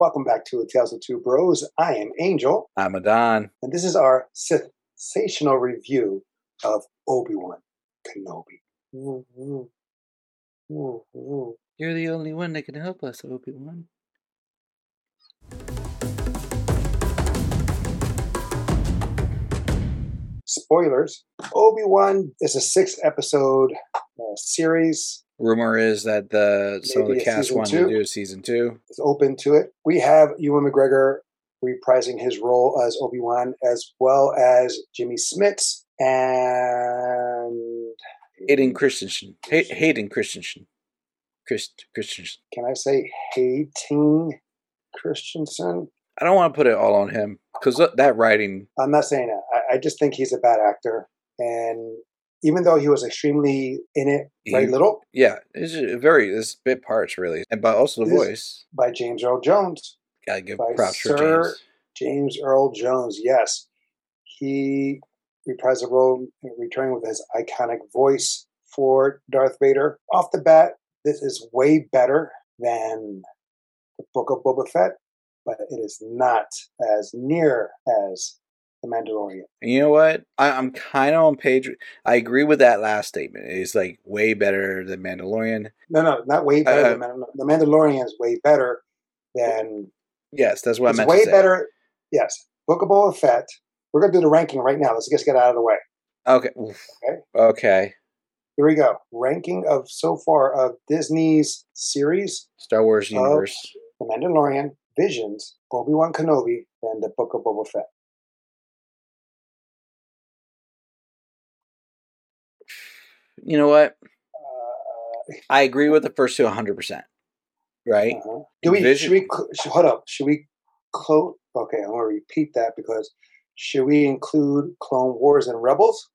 Welcome back to Tales of Two Bros. I am Angel, I'm a Don. and this is our sensational review of Obi Wan Kenobi. Woo, woo. Woo, woo. You're the only one that can help us, Obi Wan. Spoilers Obi Wan is a six episode uh, series. Rumor is that the some of the cast wanted two? to do season two. It's open to it. We have Ewan McGregor reprising his role as Obi Wan, as well as Jimmy Smits and Hayden Christensen. Hay- Hayden Christensen. Christ Christensen. can I say Hayting Christensen? I don't want to put it all on him because that writing. I'm not saying that. I, I just think he's a bad actor. And even though he was extremely in it very He- little Yeah, it's a very it's bit parts really, and but also the This- voice. by James Earl Jones, Gotta give props for James. James Earl Jones, yes. He reprised the role, returning with his iconic voice for Darth Vader. Off the bat, this is way better than the Book of Boba Fett, but it is not as near as The Mandalorian. And you know what? I, I'm kind of on page. I agree with that last statement. It's like way better than Mandalorian. No, no, not way better. Uh, than the Mandalorian is way better than. Yes, that's what I meant way to say. better. Yes, Book of Boba Fett. We're gonna do the ranking right now. Let's just get out of the way. Okay. Okay. Okay. Here we go. Ranking of so far of Disney's series, Star Wars universe. The Mandalorian, Visions, Obi Wan Kenobi, and the Book of Boba Fett. You know what? Uh, I agree with the first two 100%. Right? uh-huh. Do we? Vision- Should we? Hold up. Should we? Clone. Okay, I'm gonna repeat that because should we include Clone Wars and Rebels?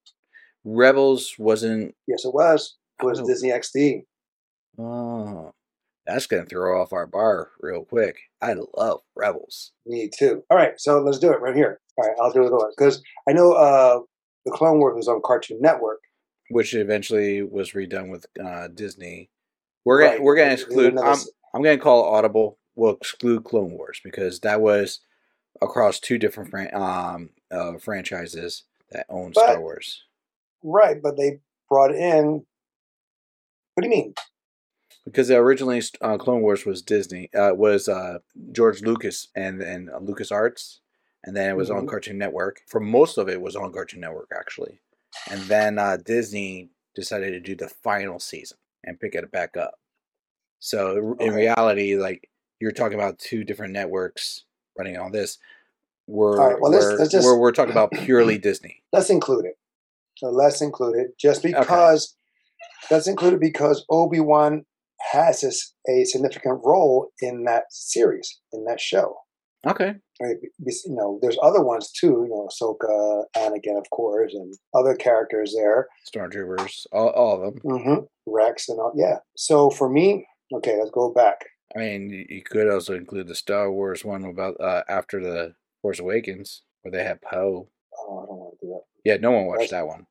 Rebels wasn't. Yes, it was. It was Oh. Disney XD. Oh. That's going to throw off our bar real quick. I love Rebels. Me too. All right, so let's do it right here. All right, I'll do it because I know uh, the Clone Wars was on Cartoon Network. Which eventually was redone with uh, Disney. We're Right. gonna we're gonna exclude. I'm, I'm gonna call Audible. We'll exclude Clone Wars because that was across two different fran- um uh, franchises that own But- Star Wars. Right, but they brought in. What do you mean? Because originally uh, Clone Wars was Disney, uh, was uh, George Lucas and and uh, Lucas Arts, and then it was on Mhm. Cartoon Network. For most of it, was on Cartoon Network actually, and then uh, Disney decided to do the final season and pick it back up. So in Okay. reality, like you're talking about two different networks running on this. We're All right, well, we're, let's just- we're, we're talking about purely Disney. Let's include it. So let's include it just because. Let's include it because Obi Wan has a significant role in that series, in that show. Okay. Right? You know, there's other ones too. You know, Ahsoka, Anakin, of course, and other characters there. Stormtroopers, all, all of them. hmm Rex and all. Yeah. So for me, okay, let's go back. I mean, you- could also include the Star Wars one about uh, after the Force Awakens, where they had Poe. Oh, I don't want to do that. Yeah, no one watched that one.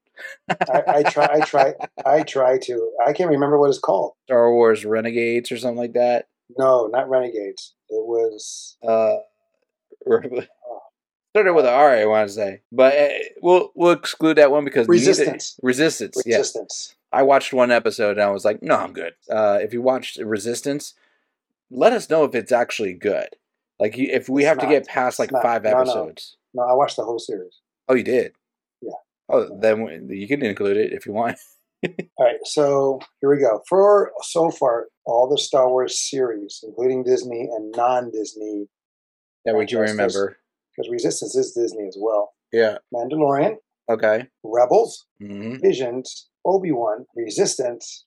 I, I try. I try. I try to. I can't remember what it's called. Star Wars Renegades or something like that. No, not Renegades. It was. Uh, started with an R, I want to say, but uh, we'll we'll exclude that one because neither- Resistance. Resistance. Yes, Resistance. I watched one episode and I was like, no, I'm good. Uh, if you watched Resistance, let us know if it's actually good. Like if we It's have to get past like not. five No, no. episodes. No, I watched the whole series. Oh, you did. Yeah. Oh, then you can include it if you want. All right, so here we go. For so far, all the Star Wars series, including Disney and non-Disney, That we can Franchise. remember. because Resistance is Disney as well. Yeah. Mandalorian, Okay. Rebels, hmm Visions, Obi Wan, Resistance,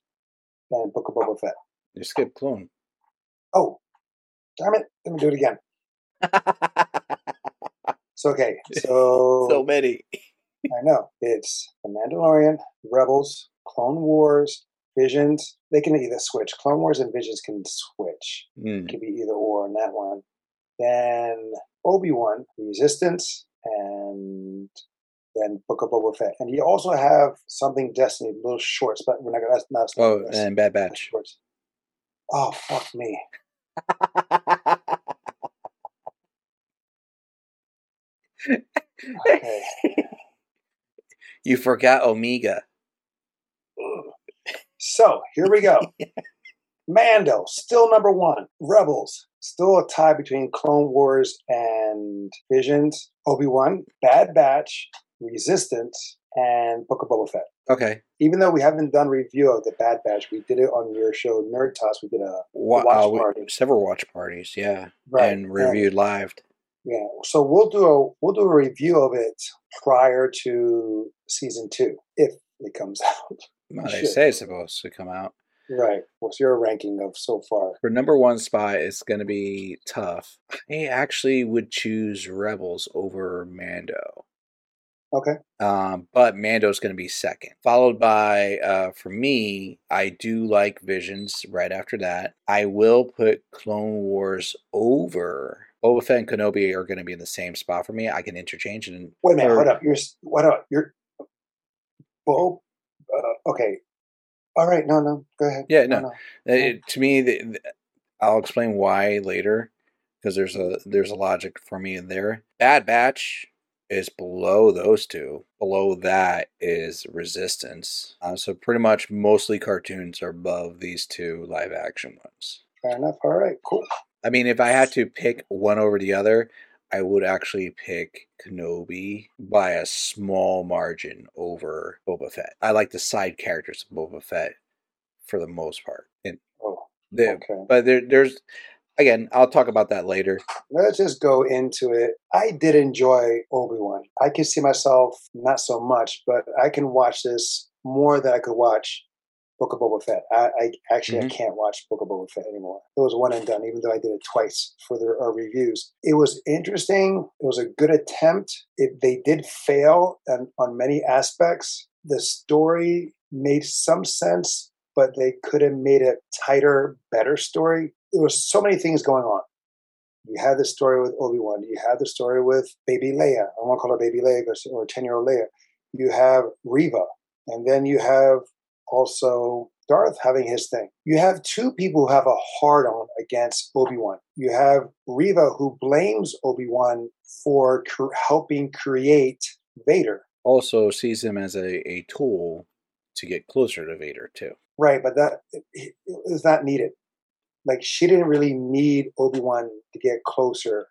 and Book of Boba Fett. You skipped Clone. Oh, damn it! Let me do it again. So okay, so, so many. I know it's The Mandalorian, Rebels, Clone Wars, Visions. They can either switch. Clone Wars and Visions can switch. Mm. It could be either or on that one then Obi Wan, Resistance, and then Book of Boba Fett. And you also have something Destiny, little shorts, but we're not gonna. Not, not oh, and Bad Batch. Shorts. Oh fuck me. okay. You forgot Omega. So here we go. Mando, still number one. Rebels, still a tie between Clone Wars and Visions. Obi Wan, Bad Batch, Resistance, and Book of Boba Fett. Okay. Even though we haven't done review of the Bad Batch, we did it on your show Nerd Toss. We did a Wa- watch uh, we- party. several watch parties, yeah, right and reviewed live. Yeah, so we'll do a we'll do a review of it prior to season two if it comes out. Well, they Shit. say it's supposed to come out. Right. What's your ranking of so far? For number one spot, it's going to be tough. I actually would choose Rebels over Mando. Okay. Um, but Mando's going to be second, followed by, uh, for me, I do like Visions right after that. I will put Clone Wars over. Boba Fett and Kenobi are going to be in the same spot for me. I can interchange and Wait a minute. Hold up. You're what up? You're Bo. Uh, okay. All right. No, no. Go ahead. Yeah, no. no. It, to me, the, the- I'll explain why later because there's a there's a logic for me in there. Bad Batch is below those two. Below that is Resistance. Uh, so pretty much mostly cartoons are above these two live action ones. Fair enough. All right. Cool. I mean, if I had to pick one over the other, I would actually pick Kenobi by a small margin over Boba Fett. I like the side characters of Boba Fett for the most part. And Oh, the, okay. but there, there's again, I'll talk about that later. Let's just go into it. I did enjoy Obi Wan. I can see myself not so much, but I can watch this more than I could watch Book of Boba Fett. I, I actually I Mhm. can't watch Book of Boba Fett anymore. It was one and done, even though I did it twice for the uh, reviews. It was interesting. It was a good attempt. It, they did fail on, on many aspects. The story made some sense, but they could have made a tighter, better story. There was so many things going on. You had the story with Obi Wan. You had the story with Baby Leia. I want to call her Baby Leia or ten year old Leia. You have Reva, and then you have also Darth having his thing. You have two people who have a hard on against Obi Wan. You have Reva who blames Obi Wan for cr- helping create Vader. Also sees him as a, a tool to get closer to Vader too. Right, but that was not needed. Like she didn't really need Obi Wan to get closer.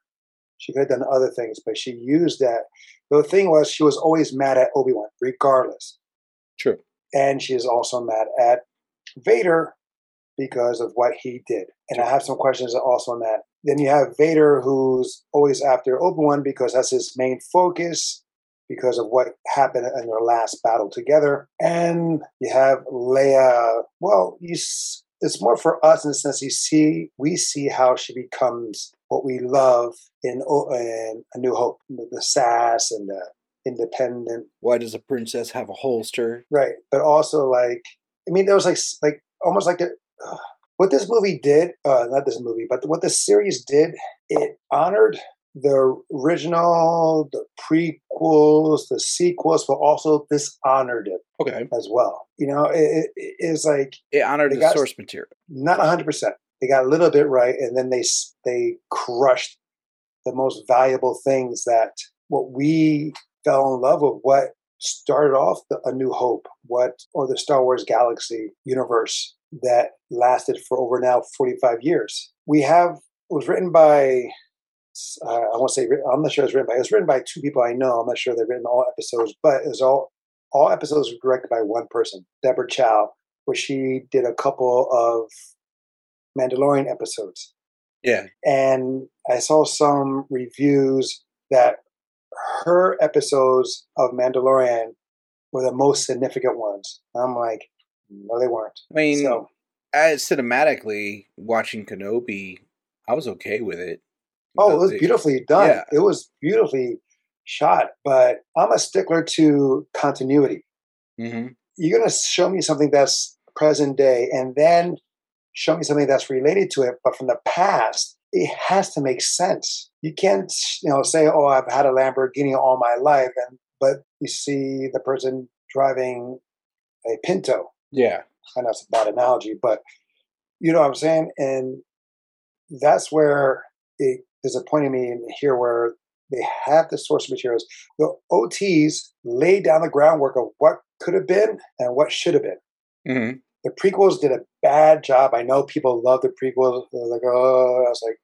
She could have done other things, but she used that. The thing was, she was always mad at Obi Wan, regardless, True. And she is also mad at Vader because of what he did. And I have some questions also on that. Then you have Vader, who's always after Obi Wan because that's his main focus because of what happened in their last battle together. And you have Leia. Well, you, it's more for us in the sense you see we see how she becomes what we love in, in A New Hope, the sass and the independent Why does a princess have a holster? right but also like i mean there was like like almost like a, uh, what this movie did uh not this movie but what the series did it honored the original the prequels the sequels but also dishonored it Okay. as well you know it, it, it is like It honored the got- source material. not 100% they got a little bit right and then they they crushed the most valuable things that what we fell in love with what started off the, a new hope what or the star wars galaxy universe that lasted for over now 45 years we have it was written by uh, i won't say i'm not sure it's written by it was written by two people i know i'm not sure they've written all episodes but it was all all episodes were directed by one person deborah chow where she did a couple of Mandalorian episodes. Yeah. And I saw some reviews that her episodes of Mandalorian were the most significant ones. I'm like, no, they weren't. I mean, So, as cinematically watching Kenobi, I was okay with it. oh, it was beautifully done. yeah. It was beautifully shot, but I'm a stickler to continuity. Mhm. You're going to show me something that's present day and then show me something that's related to it, but from the past, it has to make sense. You can't, you know, say, "Oh, I've had a Lamborghini all my life," and but you see the person driving a Pinto. Yeah. I know it's a bad analogy, but you know what I'm saying. And that's where it disappointed me in here, where They have the source materials. The OTs laid down the groundwork of what could have been and what should have been. hmm The prequels did a bad job. I know people love the prequels. They're like, oh, I was like,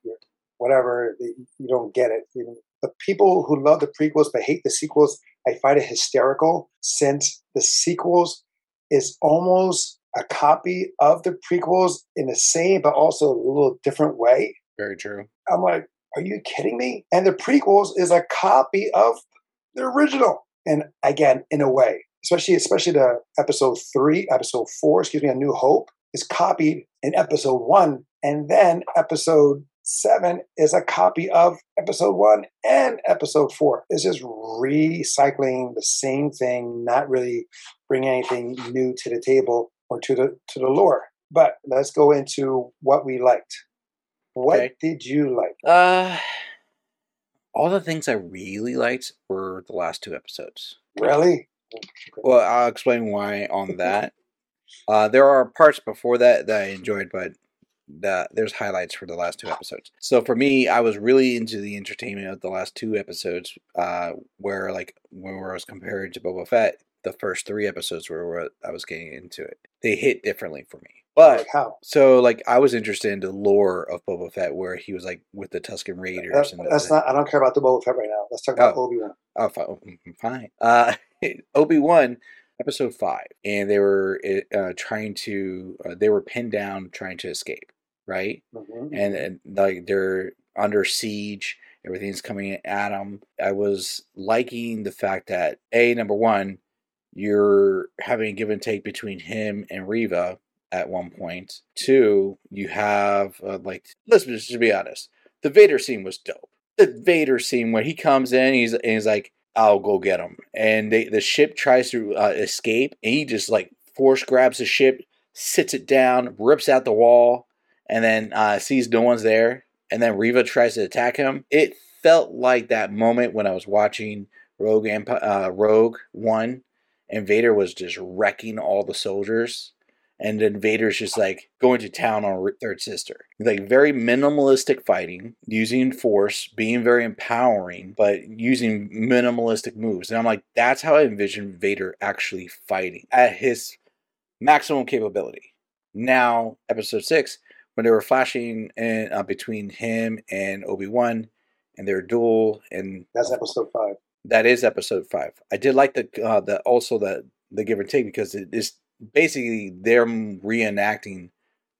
whatever. You don't get it. The people who love the prequels but hate the sequels, I find it hysterical since the sequels is almost a copy of the prequels in the same but also a little different way. Very true. I'm like, are you kidding me? And the prequels is a copy of the original. And again, in a way, especially especially the episode three, episode four, excuse me, A New Hope is copied in episode one, and then episode seven is a copy of episode one and episode four. It's just recycling the same thing, not really bringing anything new to the table or to the to the lore. But let's go into what we liked. What Okay. did you like? Uh, all the things I really liked were the last two episodes. Really? Well, I'll explain why on that. Uh, there are parts before that that I enjoyed, but the, there's highlights for the last two episodes. So for me, I was really into the entertainment of the last two episodes, uh, where like when I was compared to Boba Fett, the first three episodes were what I was getting into it. They hit differently for me, but Like how? so like I was interested in the lore of Boba Fett, where he was like with the Tusken Raiders. That- and the- that's not. I don't care about the Boba Fett right now. Let's talk about Oh. Obi Wan. Oh, fi- mm, fine. Uh, Obi Wan, episode five, and they were uh, trying to. Uh, they were pinned down, trying to escape, right? Mm-hmm. And, and like they're under siege. Everything's coming at them. I was liking the fact that a number one, you're having a give and take between him and Reva at one point. Two, you have uh, like let's just be honest. The Vader scene was dope. The Vader scene where he comes in, he's and he's like, "I'll go get him," and they, the ship tries to uh, escape, and he just like force grabs the ship, sits it down, rips out the wall, and then uh, sees no one's there, and then Reva tries to attack him. It felt like that moment when I was watching Rogue Empi- uh, Rogue One, and Vader was just wrecking all the soldiers. And then Vader's just like going to town on Third Sister. Like very minimalistic fighting, using force, being very empowering, but using minimalistic moves. And I'm like, that's how I envision Vader actually fighting at his maximum capability. Now, episode six, when they were flashing in, uh, between him and Obi Wan, and their duel, and That's episode five. that is episode five. I did like the uh, the also the the give and take because it is basically them reenacting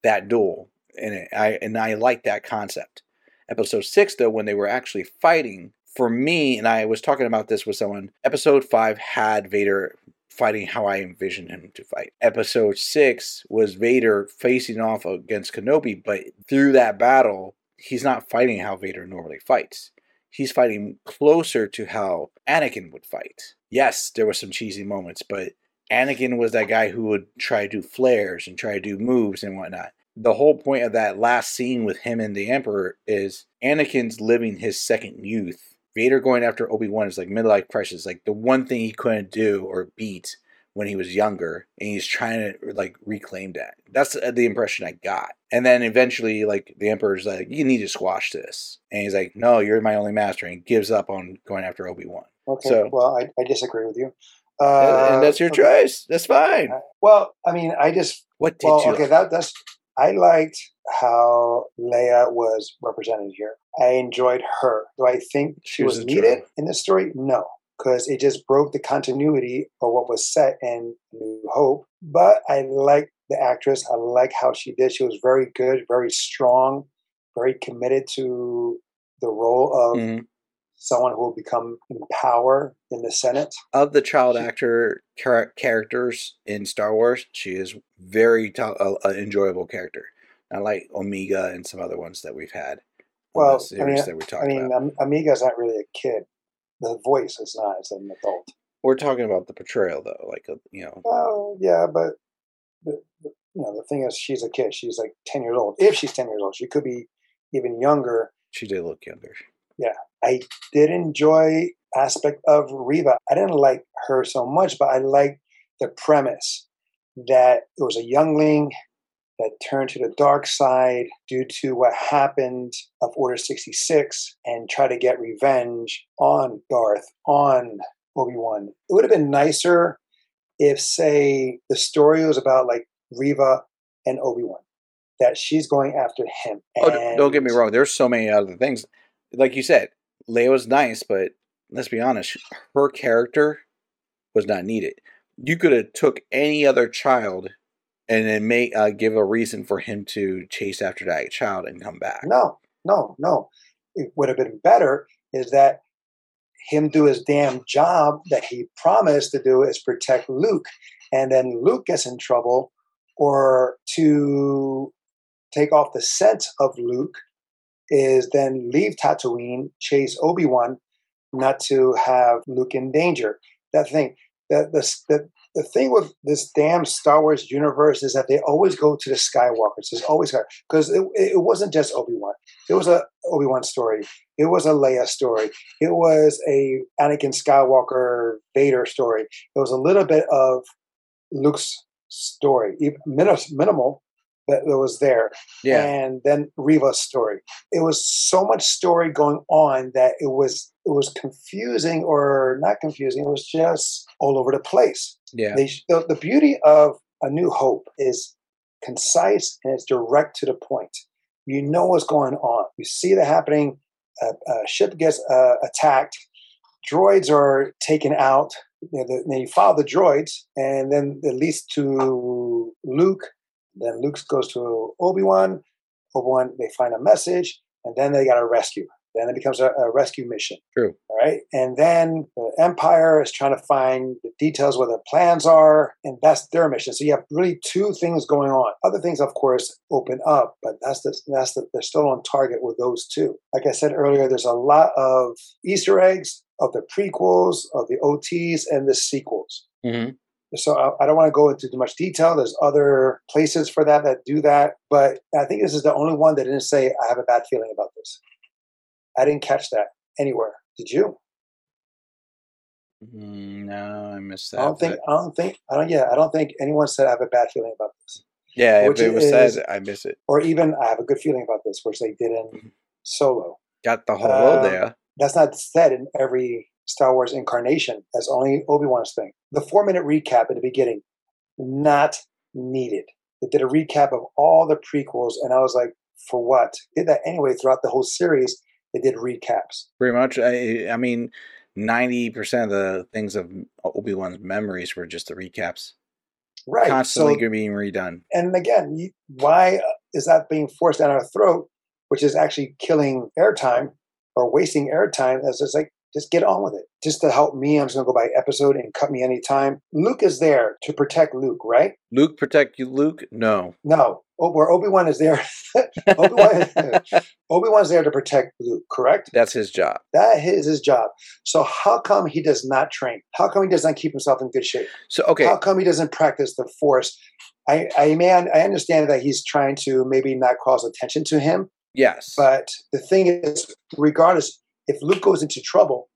that duel, and I and I like that concept. Episode six, though, when they were actually fighting, for me, and I was talking about this with someone. Episode five had Vader fighting how I envisioned him to fight. Episode six was Vader facing off against Kenobi, but through that battle, he's not fighting how Vader normally fights he's fighting closer to how Anakin would fight. Yes, there were some cheesy moments, but Anakin was that guy who would try to do flares and try to do moves and whatnot. The whole point of that last scene with him and the Emperor is Anakin's living his second youth. Vader going after Obi Wan is like midlife crisis, like the one thing he couldn't do or beat when he was younger, and he's trying to like reclaim that. That's the impression I got. And then eventually, like the Emperor's like, "You need to squash this," and he's like, "No, you're my only master," and he gives up on going after Obi Wan. Okay. So- well, I, I disagree with you. Uh, and that's your okay. choice. That's fine. Well, I mean, I just What did well, you? okay. like? That that's. I liked how Leia was represented here. I enjoyed her. Do I think she, She was was needed in this story? No, because it just broke the continuity of what was set in New Hope. But I like the actress. I like how she did. She was very good, very strong, very committed to the role of Mhm. Someone who will become in power in the Senate. Of the child actor char- characters in Star Wars, she is very uh, an enjoyable character. I like Omega and some other ones that we've had. Well, I mean- that we talked I mean, about. Omega's not really a kid. The voice is not. It's an adult. We're talking about the portrayal, though. Like, uh, you know, Well, yeah, but the, the, you know the thing is, she's a kid. She's like ten years old. If she's ten years old, she could be even younger. she did look younger. I did enjoy aspect of Reva. I didn't like her so much, but I liked the premise that it was a youngling that turned to the dark side due to what happened of Order 66 and try to get revenge on Darth, on Obi Wan. It would have been nicer if, say, the story was about like Reva and Obi Wan, that she's going after him. oh, don't get me wrong. There's so many other things. Like you said, Leia was nice, but let's be honest, her character was not needed. You could have took any other child and then make uh, give a reason for him to chase after that child and come back. No, no, no. It would have been better is that him do his damn job that he promised to do is protect Luke, and then Luke gets in trouble, or to take off the scent of Luke is then leave Tatooine, chase Obi Wan, not to have Luke in danger. That thing, that the the the thing with this damn Star Wars universe is that they always go to the Skywalkers. There's always because it, it wasn't just Obi Wan. It was a Obi Wan story. It was a Leia story. It was a Anakin Skywalker Vader story. It was a little bit of Luke's story, minimal, it was there. Yeah, And then Reva's story. It was so much story going on that it was it was confusing or not confusing. It was just all over the place yeah, they, the, the beauty of a new hope is concise and it's direct to the point you know what's going on you see that happening a, a ship gets uh, attacked droids are taken out you know, the, then you follow the droids and then it leads to luke then luke goes to obi-wan. Obi-wan they find a message and then they got to rescue then it becomes a, a rescue mission. True. all right? And then the empire is trying to find the details where the plans are and that's their mission. So you have really two things going on. Other things of course open up but that's the, that's the, they're still on target with those two. Like i said earlier there's a lot of easter eggs of the prequels of the ots and the sequels. Hmm so I, I don't want to go into too much detail. There's other places for that that do that, but I think this is the only one that didn't say I have a bad feeling about this. I didn't catch that anywhere. Did you? Mm, no, I missed that. I don't think. I don't think. I don't. Yeah, I don't think anyone said I have a bad feeling about this, yeah, if it was is- said, I miss it. or even I have a good feeling about this, which they did in Solo. Got the whole Um, there. That's not said in every Star Wars incarnation. That's only Obi Wan's thing. The four minute recap at the beginning, not needed. They did a recap of all the prequels, and I was like, for what? Did that anyway throughout the whole series. They did recaps. Pretty much. I, I mean, ninety percent of the things of Obi Wan's memories were just the recaps, Right. constantly so, being redone. and again, why uh, is that being forced down our throat, which is actually killing airtime or wasting airtime? As just like, just get on with it. Just to help me, I'm just going to go by episode and cut me anytime. Luke is there to protect Luke, right? Luke protect you, Luke? No. No, oh, where Obi Wan is there. Obi Wan Wan's there to protect Luke, correct? That's his job. That is his job. So how come he does not train? How come he does not keep himself in good shape? So okay, How come he doesn't practice the Force? I, I man, I understand that he's trying to maybe not cause attention to him, yes, but the thing is, regardless, if Luke goes into trouble,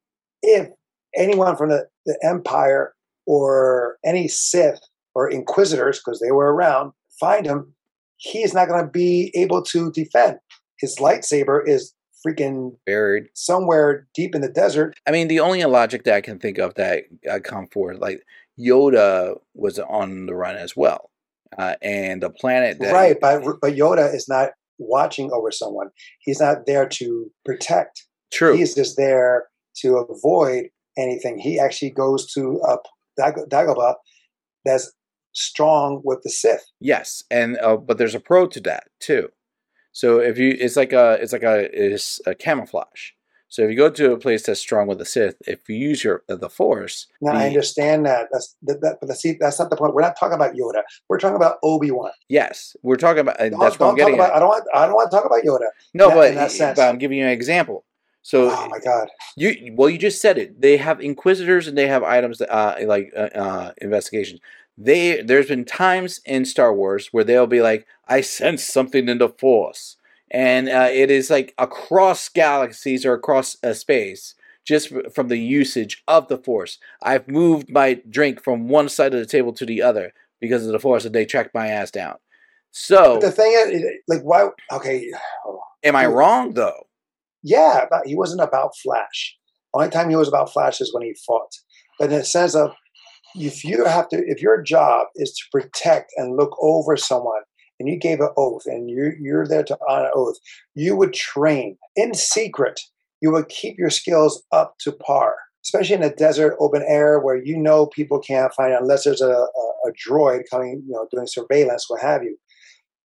if anyone from the, the Empire or any Sith or Inquisitors, because they were around, find him, he is not going to be able to defend. His lightsaber is freaking buried. somewhere deep in the desert. I mean, the only logic that I can think of that I come forward, like Yoda was on the run as well, uh, and the planet that right, but, but Yoda is not watching over someone. He's not there to protect. True, He's just there to avoid anything. He actually goes to a Dag- Dagobah that's strong with the Sith. yes, and uh, but there's a pro to that too. So if you, it's like a, it's like a, it's a camouflage. So if you go to a place that's strong with the Sith, if you use your uh, the Force, Now I understand that. That's that, that, but see, that's not the point. We're not talking about Yoda. We're talking about Obi Wan. yes, we're talking about. Don't, That's what I'm getting about. at. I don't want. I don't want to talk about Yoda. No, that- but, in that sense. but I'm giving you an example. So oh my god. You well, you just said it. They have inquisitors and they have items that uh, like uh, uh, investigations. They there's been times in Star Wars where they'll be like, "I sense something in the Force," and uh, it is like across galaxies or across uh, space, just from the usage of the Force. I've moved my drink from one side of the table to the other because of the Force, and they tracked my ass down. So, But the thing is, like, why? Okay, am I wrong though? Yeah, but he wasn't about Flash. Only time he was about Flash is when he fought. But in the sense of, if you have to, if your job is to protect and look over someone, and you gave an oath, and you're you're there to honor oath, you would train in secret. You would keep your skills up to par, especially in a desert, open air where you know people can't find it unless there's a, a, a droid coming, you know, doing surveillance, what have you.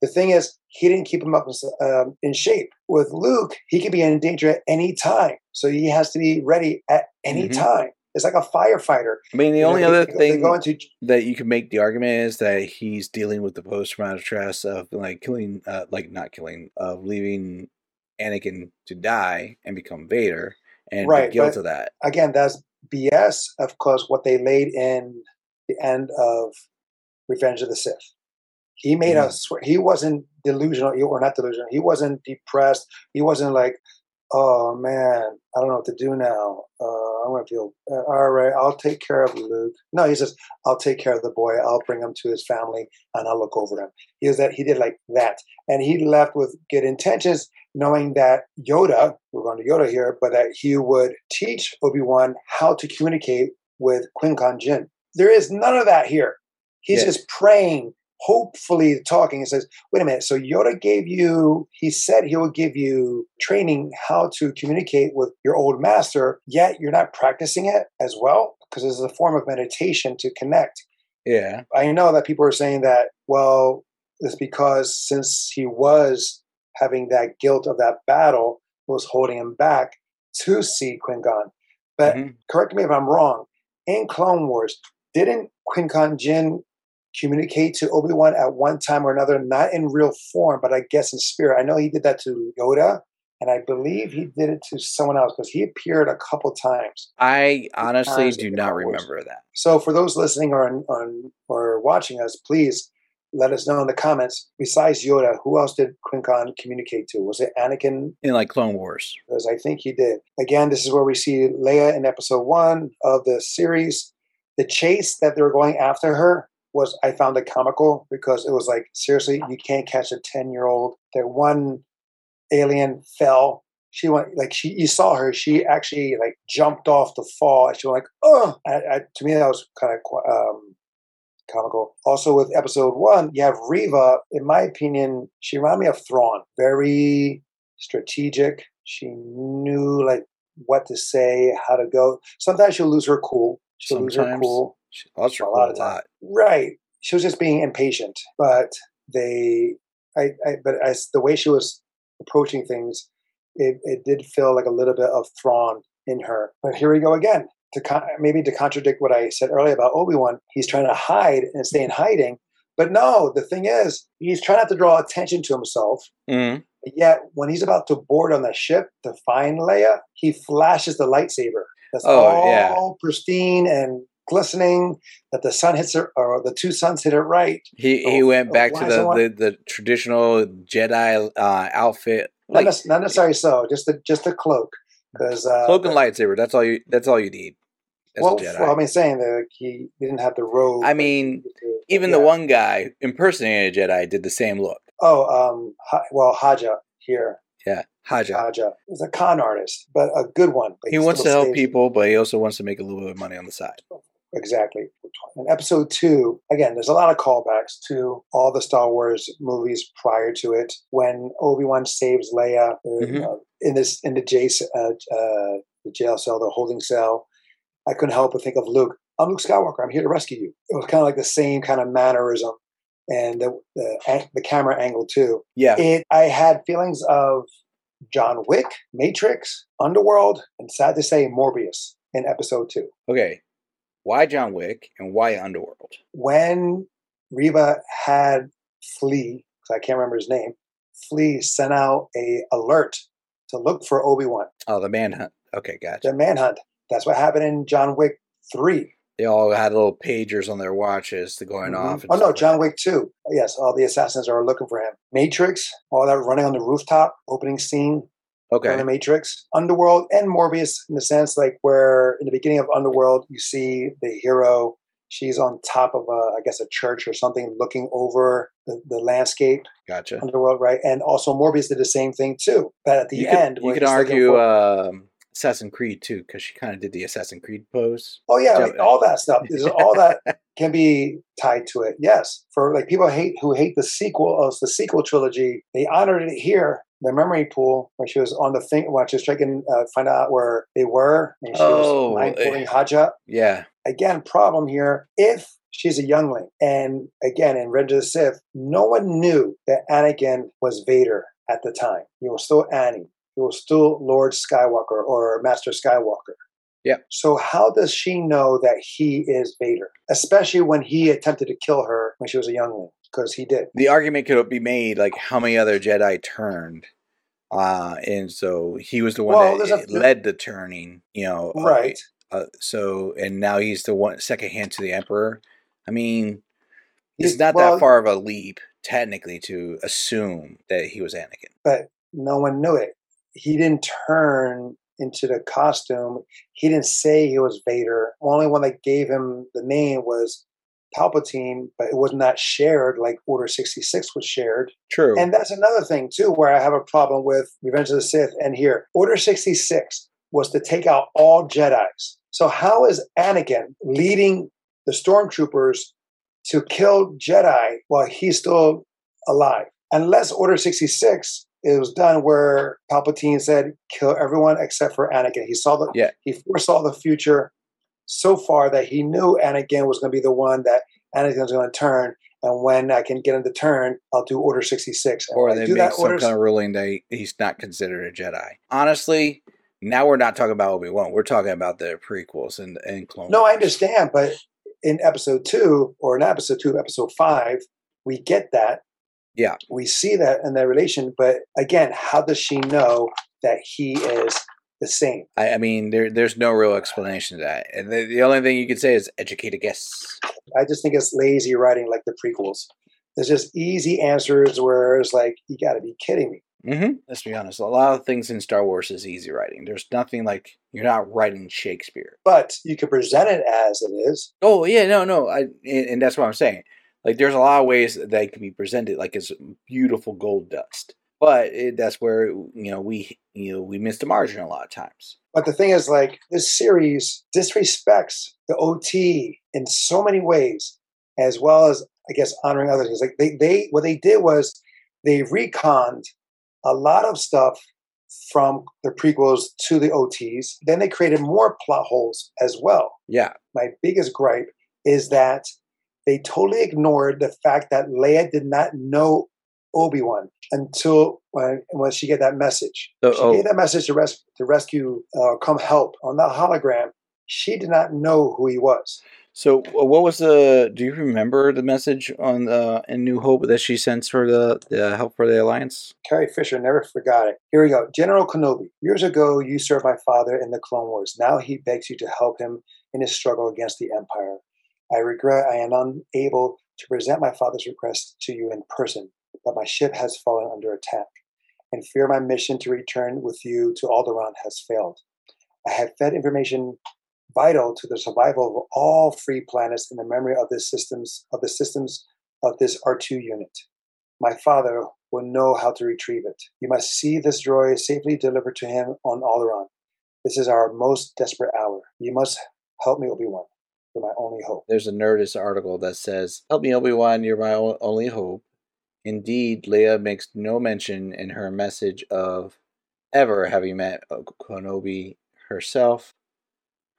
The thing is, he didn't keep him up um, in shape. With Luke, he could be in danger at any time, so he has to be ready at any Mhm. time. It's like a firefighter. I mean, the You only they- other they- thing into that you can make the argument is that he's dealing with the post traumatic stress of like killing, uh, like not killing, of leaving Anakin to die and become Vader, and Right, the guilt of that. again, that's BS. Of course, what they laid in the end of Revenge of the Sith. He made Mhm. us swear he wasn't delusional, or not delusional. He wasn't depressed. He wasn't like, "Oh man, I don't know what to do now. Uh, I'm gonna feel uh, all right. I'll take care of Luke." No, he says, "I'll take care of the boy. I'll bring him to his family, and I'll look over him." He was that he did like that, and he left with good intentions, knowing that Yoda, we're going to Yoda here, but that he would teach Obi Wan how to communicate with Qui Gon Jinn. There is none of that here. He's Yeah. just praying, hopefully talking. He says, "Wait a minute. So Yoda gave you? He said he will give you training how to communicate with your old master. Yet you're not practicing it as well because this is a form of meditation to connect." Yeah, I know that people are saying that, well, it's because since he was having that guilt of that battle, it was holding him back to see Qui Gon. But Mhm. correct me if I'm wrong, in Clone Wars, didn't Qui Gon Jinn communicate to Obi-Wan at one time or another, not in real form, but I guess in spirit? I know he did that to Yoda, and I believe he did it to someone else because he appeared a couple times. I honestly times do not remember that. So for those listening or on or watching us, please let us know in the comments. Besides Yoda, who else did Qui Gon communicate to? Was it Anakin? In like Clone Wars, Because I think he did. Again, this is where we see Leia in episode one of the series. The chase that they were going after her was I found it comical because it was like seriously, you can't catch a ten year old. That one alien fell. She went like she. You saw her. She actually like jumped off the fall. And she went like, oh. I, I, to me, that was kind of um, comical. Also, with episode one, you have Reva. In my opinion, she reminded me of Thrawn. Very strategic. She knew like what to say, how to go. Sometimes she'll lose her cool. She'll lose her Sometimes. cool. She lost her A lot of time. lot. Right. She was just being impatient. But they, I, I but as the way she was approaching things, it, it did feel like a little bit of Thrawn in her. But here we go again. To con- maybe to contradict what I said earlier about Obi Wan, he's trying to hide and stay in hiding. But no, the thing is, he's trying not to draw attention to himself. Mhm. Yet when he's about to board on the ship to find Leia, he flashes the lightsaber. That's Oh, all yeah. pristine and glistening. That the sun hits it, or the two suns hit it right. He Oh, he went oh, back to the, the, the traditional Jedi uh, outfit, Not, like nec- not necessarily so. Just the just a cloak, because uh, cloak and lightsaber. That's all you. That's all you need. As Well, a Jedi. well, I mean, saying that he didn't have the robe. I mean, he Even yeah. the one guy impersonating a Jedi did the same look. Oh, um, well, Haja here. Yeah, Haja. Haja is a con artist, but a good one. he wants to help people, but he also wants to make a little bit of money on the side. Exactly. In episode two, again, there's a lot of callbacks to all the Star Wars movies prior to it. When Obi Wan saves Leia uh, Mhm. uh, in this in the jail, uh, uh, the jail cell, the holding cell, I couldn't help but think of Luke. I'm Luke Skywalker. I'm here to rescue you. It was kind of like the same kind of mannerism, and the the, the camera angle too. Yeah, It. I had feelings of John Wick, Matrix, Underworld, and sad to say, Morbius in episode two. okay. Why John Wick and why Underworld? when Reba had Flea, 'cause I can't remember his name, Flea sent out a alert to look for Obi Wan, Oh, the manhunt. Okay, gotcha. the manhunt. That's what happened in John Wick three. They all had little pagers on their watches to going Mhm. off. Oh no, John. Wick two. Yes, all the assassins are looking for him. Matrix, all that running on the rooftop, opening scene Okay. the Matrix, Underworld, and Morbius in the sense like where in the beginning of Underworld you see the hero she's on top of a, I guess, a church or something, looking over the, the landscape, Gotcha. underworld, right? And also Morbius did the same thing too. But at the you could, end, you when could argue um, Assassin's Creed too, because she kind of did the Assassin's Creed pose. oh yeah, like, all that stuff. All that can be tied to it. Yes, for like people hate who hate the sequel of the sequel trilogy, they honored it here. The memory pool when she was on the thing, when she was trying to uh, find out where they were, and she Oh, was mind eh. Haja. Yeah, again, problem here. If she's a youngling, and again, in Revenge of the Sith, no one knew that Anakin was Vader at the time. He was still Annie. He was still Lord Skywalker or Master Skywalker. Yeah. So how does she know that he is Vader? Especially when he attempted to kill her when she was a youngling, because he did. the argument could be made like how many other Jedi turned, uh, and so he was the one Well, that a- led the turning. You know, uh, Right. Uh, so and now he's the one second hand to the Emperor. I mean, it's not well, that far of a leap technically to assume that he was Anakin. but no one knew it. He didn't turn into the costume. He didn't say he was Vader. The only one that gave him the name was Palpatine, but it was not shared like Order 66 was shared. True. And that's another thing, too, where I have a problem with Revenge of the Sith and here. Order 66 was to take out all Jedi's. So, how is Anakin leading the stormtroopers to kill Jedi while he's still alive? Unless Order 66 it was done where Palpatine said, kill everyone except for Anakin. He saw the Yeah. he foresaw the future so far that he knew Anakin was going to be the one that Anakin was going to turn. And when I can get him to turn, I'll do Order 66. And or they do make that some Order kind of ruling that he's not considered a Jedi. Honestly, now we're not talking about Obi Wan. We're talking about the prequels and and Clone. No, I understand, but in episode two, or in episode two, episode five, we get that. Yeah. We see that in their relation, but again, how does she know that he is the same? I, I mean, there there's no real explanation to that, and the, the only thing you could say is educate a guess. I just think it's lazy writing like the prequels. There's just easy answers where it's like, you got to be kidding me. Mm-hmm. Let's be honest. A lot of things in Star Wars is easy writing. There's nothing like you're not writing Shakespeare. But you could present it as it is. Oh yeah, no, no. I and, and that's what I'm saying. Like, there's a lot of ways that they can be presented, like it's beautiful gold dust. But it, that's where you know we you know we miss the margin a lot of times. But the thing is, like, this series disrespects the OT in so many ways, as well as, I guess, honoring other things. Like, they, they what they did was they retconned a lot of stuff from the prequels to the OTs. Then they created more plot holes as well. Yeah, My biggest gripe is that they totally ignored the fact that Leia did not know Obi Wan until when when she get that message. So- she oh. gave that message to, res- to rescue, uh, come help on that hologram. She did not know who he was. So, uh, what was the? Do you remember the message on the in New Hope that she sent for the, the help for the alliance? Carrie Fisher never forgot it. Here we go. General Kenobi, years ago you served my father in the Clone Wars. Now he begs you to help him in his struggle against the Empire. I regret I am unable to present my father's request to you in person, but my ship has fallen under attack, and fear my mission to return with you to Alderaan has failed. I have fed information vital to the survival of all free planets in the memory of the systems of the systems of this R2 unit. My father will know how to retrieve it. You must see this droid safely delivered to him on Alderaan. This is our most desperate hour. You must help me, Obi Wan. You're my only hope. There's a Nerdist article that says, "Help me, Obi Wan. You're my only hope." Indeed, Leia makes no mention in her message of ever having met Kenobi herself.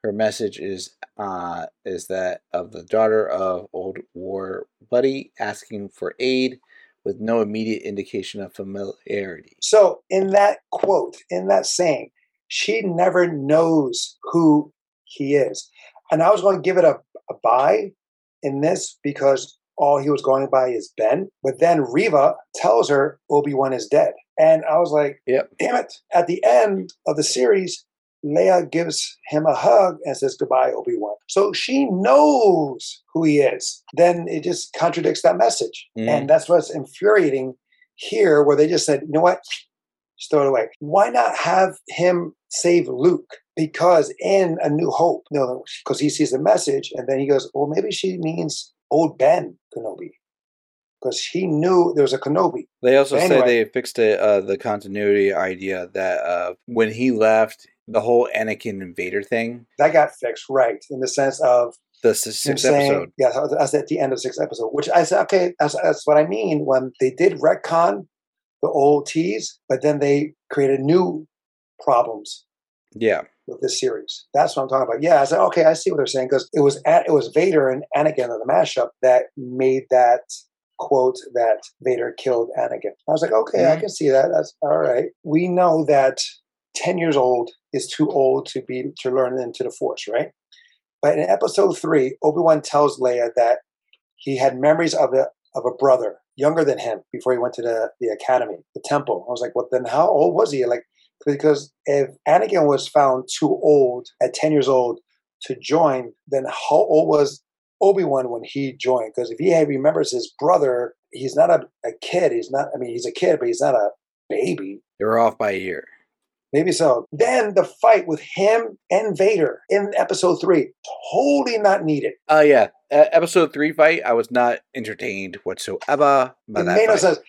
Her message is uh, is that of the daughter of old war buddy asking for aid with no immediate indication of familiarity. So, in that quote, in that saying, she never knows who he is. And I was going to give it a, a buy in this because all he was going by is Ben. But then Reva tells her Obi Wan is dead. And I was like, Yep. damn it. At the end of the series, Leia gives him a hug and says goodbye, Obi Wan. So she knows who he is. Then it just contradicts that message. Mhm. And that's what's infuriating here, where they just said, you know what? Just throw it away. Why not have him save Luke? Because in A New Hope, you know, because he sees the message and then he goes, well, maybe she means old Ben Kenobi. Because he knew there was a Kenobi. They also say they fixed it, uh, the continuity idea that uh, when he left, the whole Anakin invader thing, That got fixed, right? In the sense of the sixth saying, episode. yeah, that's at the end of sixth episode. Which I said, okay, that's, that's what I mean when they did retcon the old tease, but then they created new problems Yeah. With this series. That's what I'm talking about. Yeah, I said, okay, I see what they're saying because it was at, it was Vader and Anakin in the mashup that made that quote that Vader killed Anakin. I was like, okay, I Mhm. can see that. That's all right. We know that 10 years old is too old to be to learn into the Force, right? But in episode three, Obi Wan tells Leia that he had memories of a of a brother younger than him before he went to the the academy, the temple. I was like, well, then how old was he? Like, because if Anakin was found too old at ten years old to join, then how old was Obi Wan when he joined? Because if he remembers his brother, he's not a, a kid. He's not. I mean, he's a kid, but he's not a baby. They were off by a year. Maybe so. Then the fight with him and Vader in episode three, totally not needed. Oh, yeah. Uh, episode three fight, I was not entertained whatsoever by it that made no sense,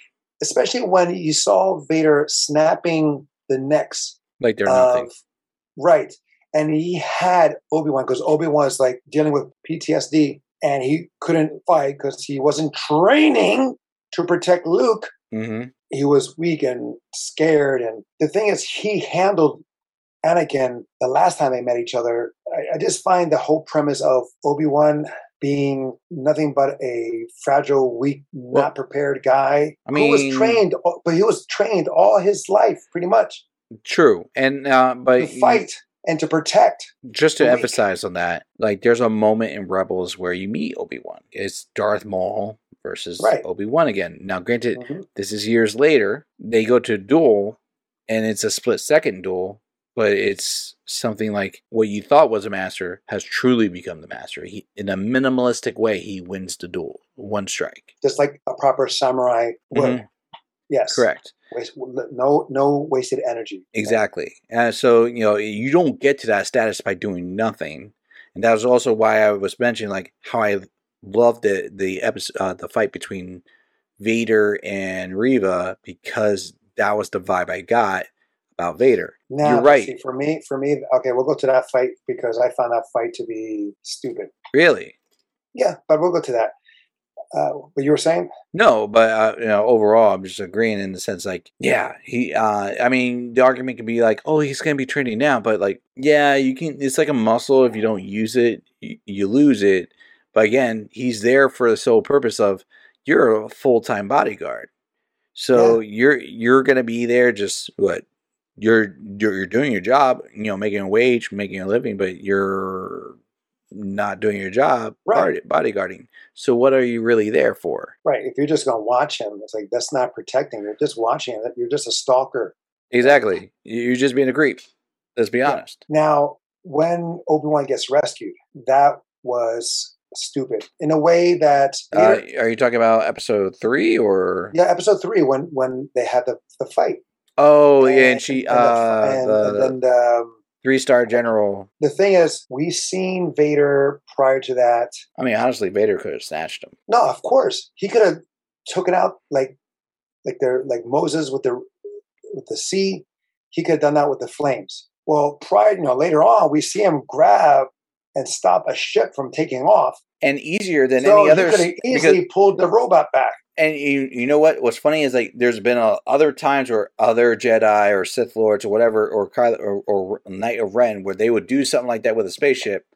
especially when you saw Vader snapping the necks Like they're nothing. right, and he had Obi Wan because Obi Wan was like dealing with PTSD, and he couldn't fight because he wasn't training to protect Luke. hmm He was weak and scared, and the thing is, he handled Anakin the last time they met each other. I, I just find the whole premise of Obi Wan being nothing but a fragile, weak, Well, not prepared guy I who mean- was trained, but he was trained all his life, pretty much, True. And, uh, but to fight and to protect. just to the weak. emphasize on that, like there's a moment in Rebels where you meet Obi Wan. It's Darth Maul versus Right. Obi Wan again. Now, granted, Mhm. this is years later. They go to a duel, and it's a split second duel, but it's something like what you thought was a master has truly become the master. He, in a minimalistic way, he wins the duel, one strike. Just like a proper samurai would. Mhm. Yes. Correct. Waste, no, no wasted energy. Exactly. And so, you know, you don't get to that status by doing nothing. And that was also why I was mentioning like how I loved the the episode uh, the fight between Vader and Reva because that was the vibe I got about Vader. Now, You're right. See, for me, for me, okay, we'll go to that fight because I found that fight to be stupid. Really? Yeah, but we'll go to that. Uh, but you were saying, No, but uh, you know, overall, I'm just agreeing in the sense like, yeah, he. Uh, I mean, the argument could be like, oh, he's gonna be training now, but like, yeah, you can. It's like a muscle. If you don't use it, you, you lose it. But again, he's there for the sole purpose of you're a full time bodyguard, so you're you're gonna be there. Just what you're, you're doing your job, you know, making a wage, making a living, but you're not doing your job Right. body- bodyguarding. So what are you really there for? right? If you're just going to watch him, it's like that's not protecting. You're just watching him. You're just a stalker. Exactly. You're just being a creep. Let's be Yeah. honest. Now, when Obi Wan gets rescued, that was stupid in a way that Uh, are you talking about episode three or? yeah, episode three when when they had the the fight. Oh, yeah, and she, the- uh, and, the and then the, um, three star general. the thing is, we've seen Vader prior to that. I mean, honestly, Vader could have snatched him. No, of course he could have took it out like like they're like Moses with the with the sea. He could have done that with the flames. Well, prior, you know, later on, we see him grab and stop a ship from taking off. And easier than so any other. he could have easily pulled the robot back. And you you know what? What's funny is like there's been uh, other times where other Jedi or Sith lords or whatever or Kylo or, or Knight of Ren where they would do something like that with a spaceship,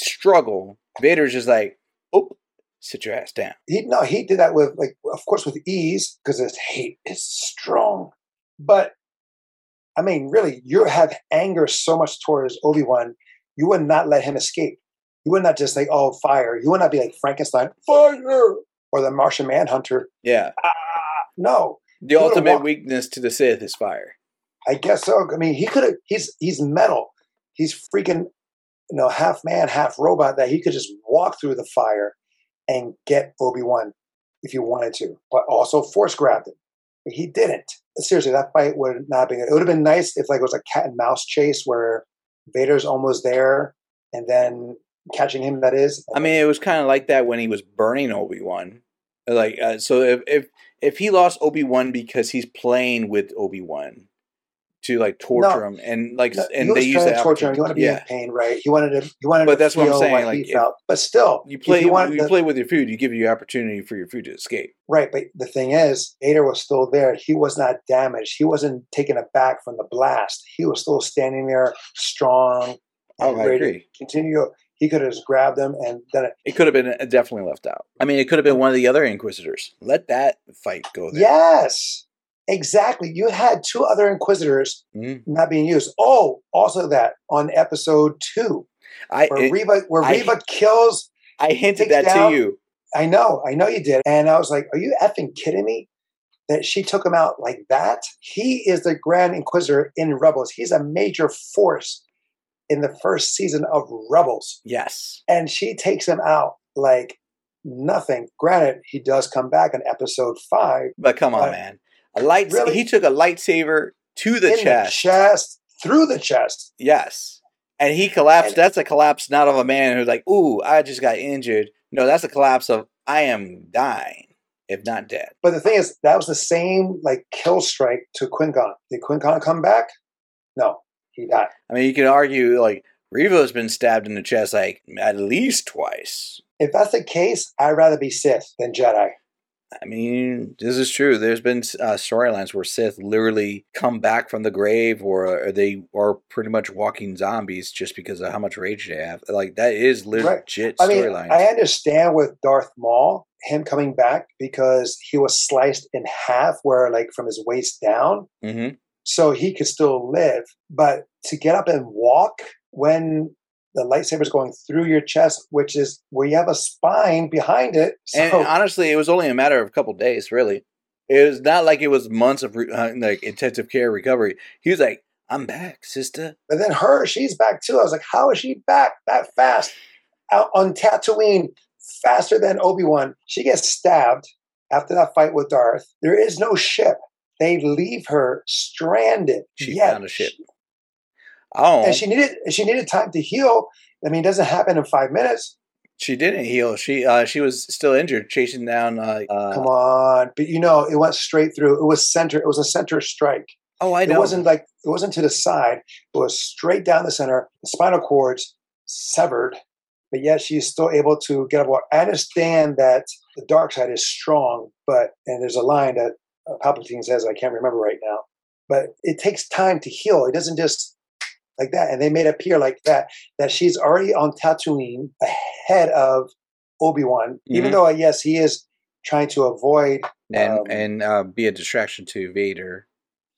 struggle. Vader's just like, oh, sit your ass down. He no, he did that with like, of course, with ease because his hate is strong. But I mean, really, you have anger so much towards Obi Wan, you would not let him escape. You would not just say, "Oh, fire." You would not be like Frankenstein, fire, or the Martian Manhunter. Yeah. Ah, no, The ultimate walked- weakness to the Sith is fire. I guess so. I mean, he could have. He's he's metal. He's freaking, you know, half man, half robot. That he could just walk through the fire and get Obi Wan if he wanted to, but also force grabbed him. He didn't. seriously, that fight would not be. It would have been nice if like it was a cat and mouse chase where Vader's almost there and then catching him. That is. I mean, it was kind of like that when he was burning Obi Wan. Like, uh, so if if if he lost Obi Wan because he's playing with Obi Wan to like torture No. him and like No, and they use that to torture him. He wanted to be yeah. in pain, right? He wanted to. He wanted. But to that's what I'm saying, like, if- felt. But still, You play you you play with your food. You give you opportunity for your food to escape. Right, but the thing is, Vader was still there. He was not damaged. He wasn't taken aback from the blast. He was still standing there, strong Oh, I agree. continue. He could have just grabbed them and then it, It could have been uh, definitely left out. I mean, it could have been one of the other Inquisitors. Let that fight go there. yes, exactly. You had two other Inquisitors Mhm. not being used. Oh, also that on episode two, I where it- Reva, where I- kills. I hinted that down- to you. I know, I know you did, and I was like, "Are you effing kidding me?" That she took him out like that. He is the Grand Inquisitor in Rebels. He's a major force in the first season of Rebels. Yes. and she takes him out like nothing. Granted, he does come back in episode five But come on, Uh, man. A light really? he took a lightsaber to the chest. the chest, through the chest. Yes. And he collapsed. And- that's a collapse not of a man who's like, ooh, I just got injured. No, that's a collapse of I am dying, if not dead. But the thing is, that was the same like kill strike to Qui Gon. Did Qui Gon come back? No, he died. I mean, you could argue like Reva's been stabbed in the chest like at least twice. If that's the case, I'd rather be Sith than Jedi. I mean, this is true. There's been uh, storylines where Sith literally come back from the grave, or, or they are pretty much walking zombies just because of how much rage they have. Like that is Right. legit I mean. I understand with Darth Maul, him coming back because he was sliced in half, where like from his waist down. hmm so he could still live. But to get up and walk when the lightsaber is going through your chest, which is where you have a spine behind it. So, And honestly, it was only a matter of a couple days, really. It was not like it was months of re- uh, like intensive care recovery. He was like, "I'm back, sister." but then her, she's back too. I was like, how is she back that fast? Out on Tatooine, faster than Obi Wan. She gets stabbed after that fight with Darth. There is no ship. They leave her stranded. She Yet found a ship. Oh, and she needed she needed time to heal. I mean, it doesn't happen in five minutes. she didn't heal. She uh, she was still injured, chasing down. Uh, uh, Come on, but you know, it went straight through. It was center. It was a center strike. oh, I know. It wasn't like it wasn't to the side. It was straight down the center. The spinal cords severed, but yet she's still able to get up. I understand that the dark side is strong, but and there's a line that Palpatine says I can't remember right now, but it takes time to heal. It doesn't just like that. And they made it appear like that that she's already on Tatooine ahead of Obi Wan, even Mhm. though yes, he is trying to avoid and um, and uh, be a distraction to Vader.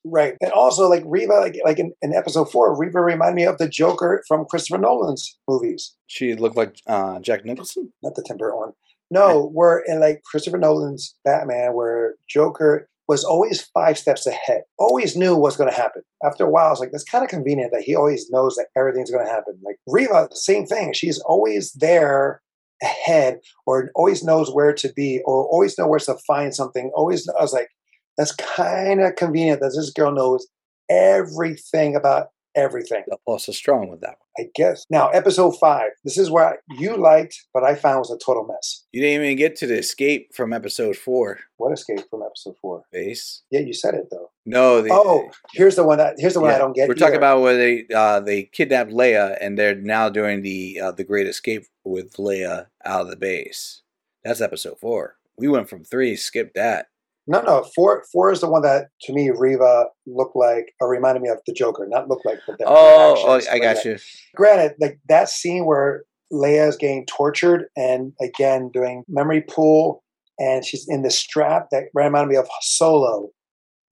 Right. And also like Reva, like like in, in episode four, Reva reminded me of the Joker from Christopher Nolan's movies. She looked like uh, Jack Nicholson. Not the temperate one. No, we're in like Christopher Nolan's Batman, where Joker was always five steps ahead, always knew what's going to happen. After a while, I was like, that's kind of convenient that he always knows that everything's going to happen. Like Reva, same thing. She's always there ahead, or always knows where to be, or always know where to find something. Always, I was like, that's kind of convenient that this girl knows everything about everything. Also strong with that one. I guess. Now, episode five. This is where you liked, but I found was a total mess. You didn't even get to the escape from episode four. What escape from episode four? Base. Yeah, you said it though. No, the, Oh, here's the one that here's the one I don't get. We're talking either. about where they uh, they kidnapped Leia and they're now doing the uh, the Great Escape with Leia out of the base. That's episode four. We went from three, skipped that. No, no. Four, four is the one that to me Reva looked like or reminded me of the Joker. Not look like, but the Oh, oh I like got that. you. Granted, like that scene where Leia is getting tortured and again doing memory pool, and she's in the strap that reminded me of Solo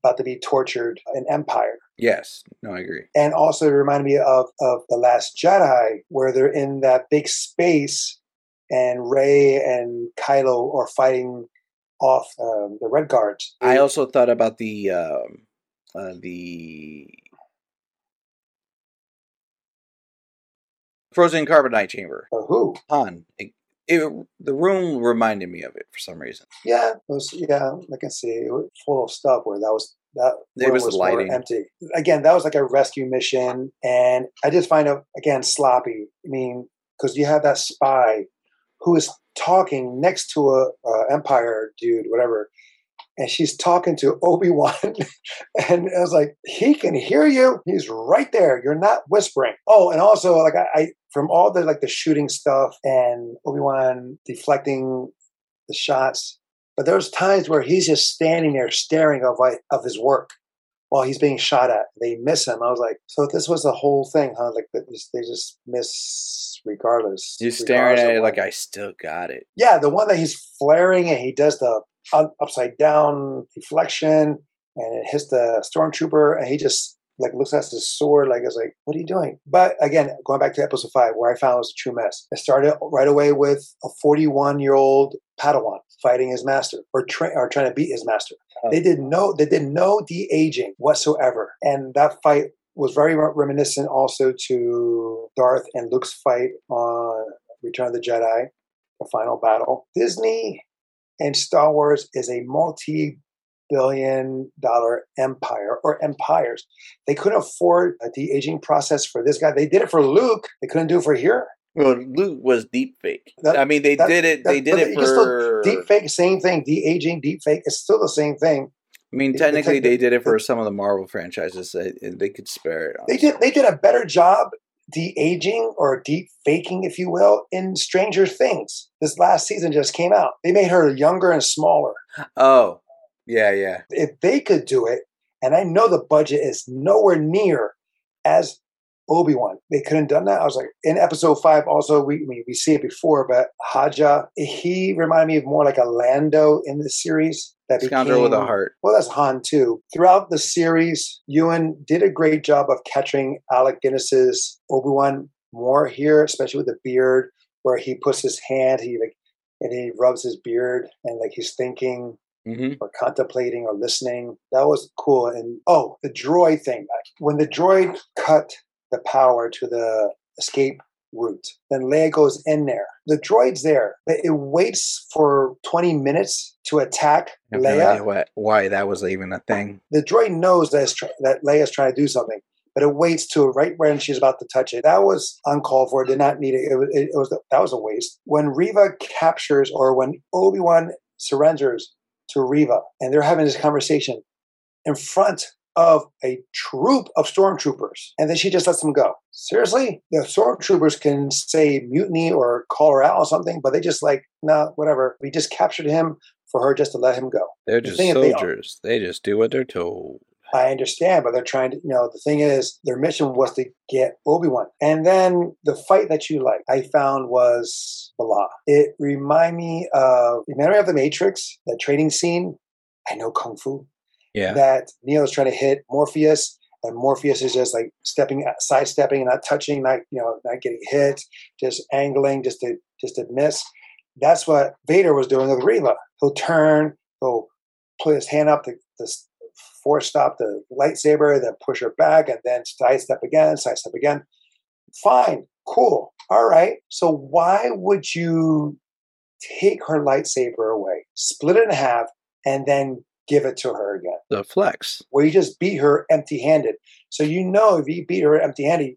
about to be tortured in Empire. Yes, no, I agree. and also it reminded me of of the Last Jedi, where they're in that big space, and Rey and Kylo are fighting off um, the Red Guards. I also thought about the um, uh, the frozen carbonite chamber. Uh, who? Han. It, it, the room reminded me of it for some reason. Yeah, it was, yeah, I can see it was full of stuff where that was that It was was, lighting. empty. Again, that was like a rescue mission, and I just find it again sloppy. I mean, because you have that spy who is talking next to a, a Empire dude, whatever, and she's talking to Obi Wan, and I was like, he can hear you. He's right there. You're not whispering. Oh, and also like I, I from all the like the shooting stuff and Obi Wan deflecting the shots, but there's times where he's just standing there staring of like of his work while he's being shot at. They miss him. I was like, so this was the whole thing, huh? Like they just, they just miss regardless. You're staring regardless at it like I still got it. yeah, the one that he's flaring and he does the upside down deflection and it hits the stormtrooper and he just like looks at his sword like it's like what are you doing but again going back to episode five where i found it was a true mess it started right away with a 41 year old padawan fighting his master or, tra- or trying to beat his master Oh. they did no they did no de-aging whatsoever and that fight was very reminiscent also to darth and luke's fight on return of the jedi the final battle. Disney and Star Wars is a multi billion dollar empire or empires. They couldn't afford a de aging process for this guy. They did it for Luke. They couldn't do it for here. Well, Luke was deep fake. That- I mean, they that- did it. They did it you can still- for. Deep fake, same thing. De aging, deep fake. It's still the same thing. I mean, technically, they did it for some of the Marvel franchises. They, they could spare it. They did. They did a better job de aging or deep faking, if you will, in Stranger Things. This last season just came out. They made her younger and smaller. Oh, yeah, yeah. if they could do it, and I know the budget is nowhere near as Obi Wan, they couldn't done that. I was like, in episode five, also we we, we see it before, but Haja, he reminded me of more like a Lando in the series. That Scoundrel with a heart. Well, that's Han too. Throughout the series, Ewan did a great job of catching Alec Guinness's Obi Wan more here, especially with the beard, where he puts his hand, he like, and he rubs his beard, and like he's thinking hmm or contemplating or listening. That was cool. And oh, the droid thing. When the droid cut the power to the escape route, then Leia goes in there. The droid's there, but it waits for 20 minutes to attack Leia. what, why that was even a thing. The droid knows that, it's tr- that Leia's trying to do something. But it waits to right when she's about to touch it. That was uncalled for. Did not need it. It was, it was that was a waste. When Reva captures, or when Obi Wan surrenders to Reva, and they're having this conversation in front of a troop of stormtroopers, and then she just lets them go. Seriously, the stormtroopers can say mutiny or call her out or something, but they just like, no, whatever. We just captured him for her just to let him go. They're The just is they- soldiers. They, just do what they're told. I understand, but they're trying to, you know, the thing is, their mission was to get Obi Wan. And then the fight that you like, I found was blah. It reminded me of, remember of the Matrix, that training scene? I know Kung Fu. Yeah. That Neo is trying to hit Morpheus, and Morpheus is just like stepping, uh, sidestepping, not touching, not, you know, not getting hit, just angling, just to, just to miss. That's what Vader was doing with Reva. He'll turn, he'll put his hand up to, to force stop the lightsaber, then push her back, and then sidestep again, sidestep again. Fine, cool, all right. So why would you take her lightsaber away, split it in half, and then give it to her again? The flex. Where you just beat her empty-handed. So you know if you beat her empty-handed,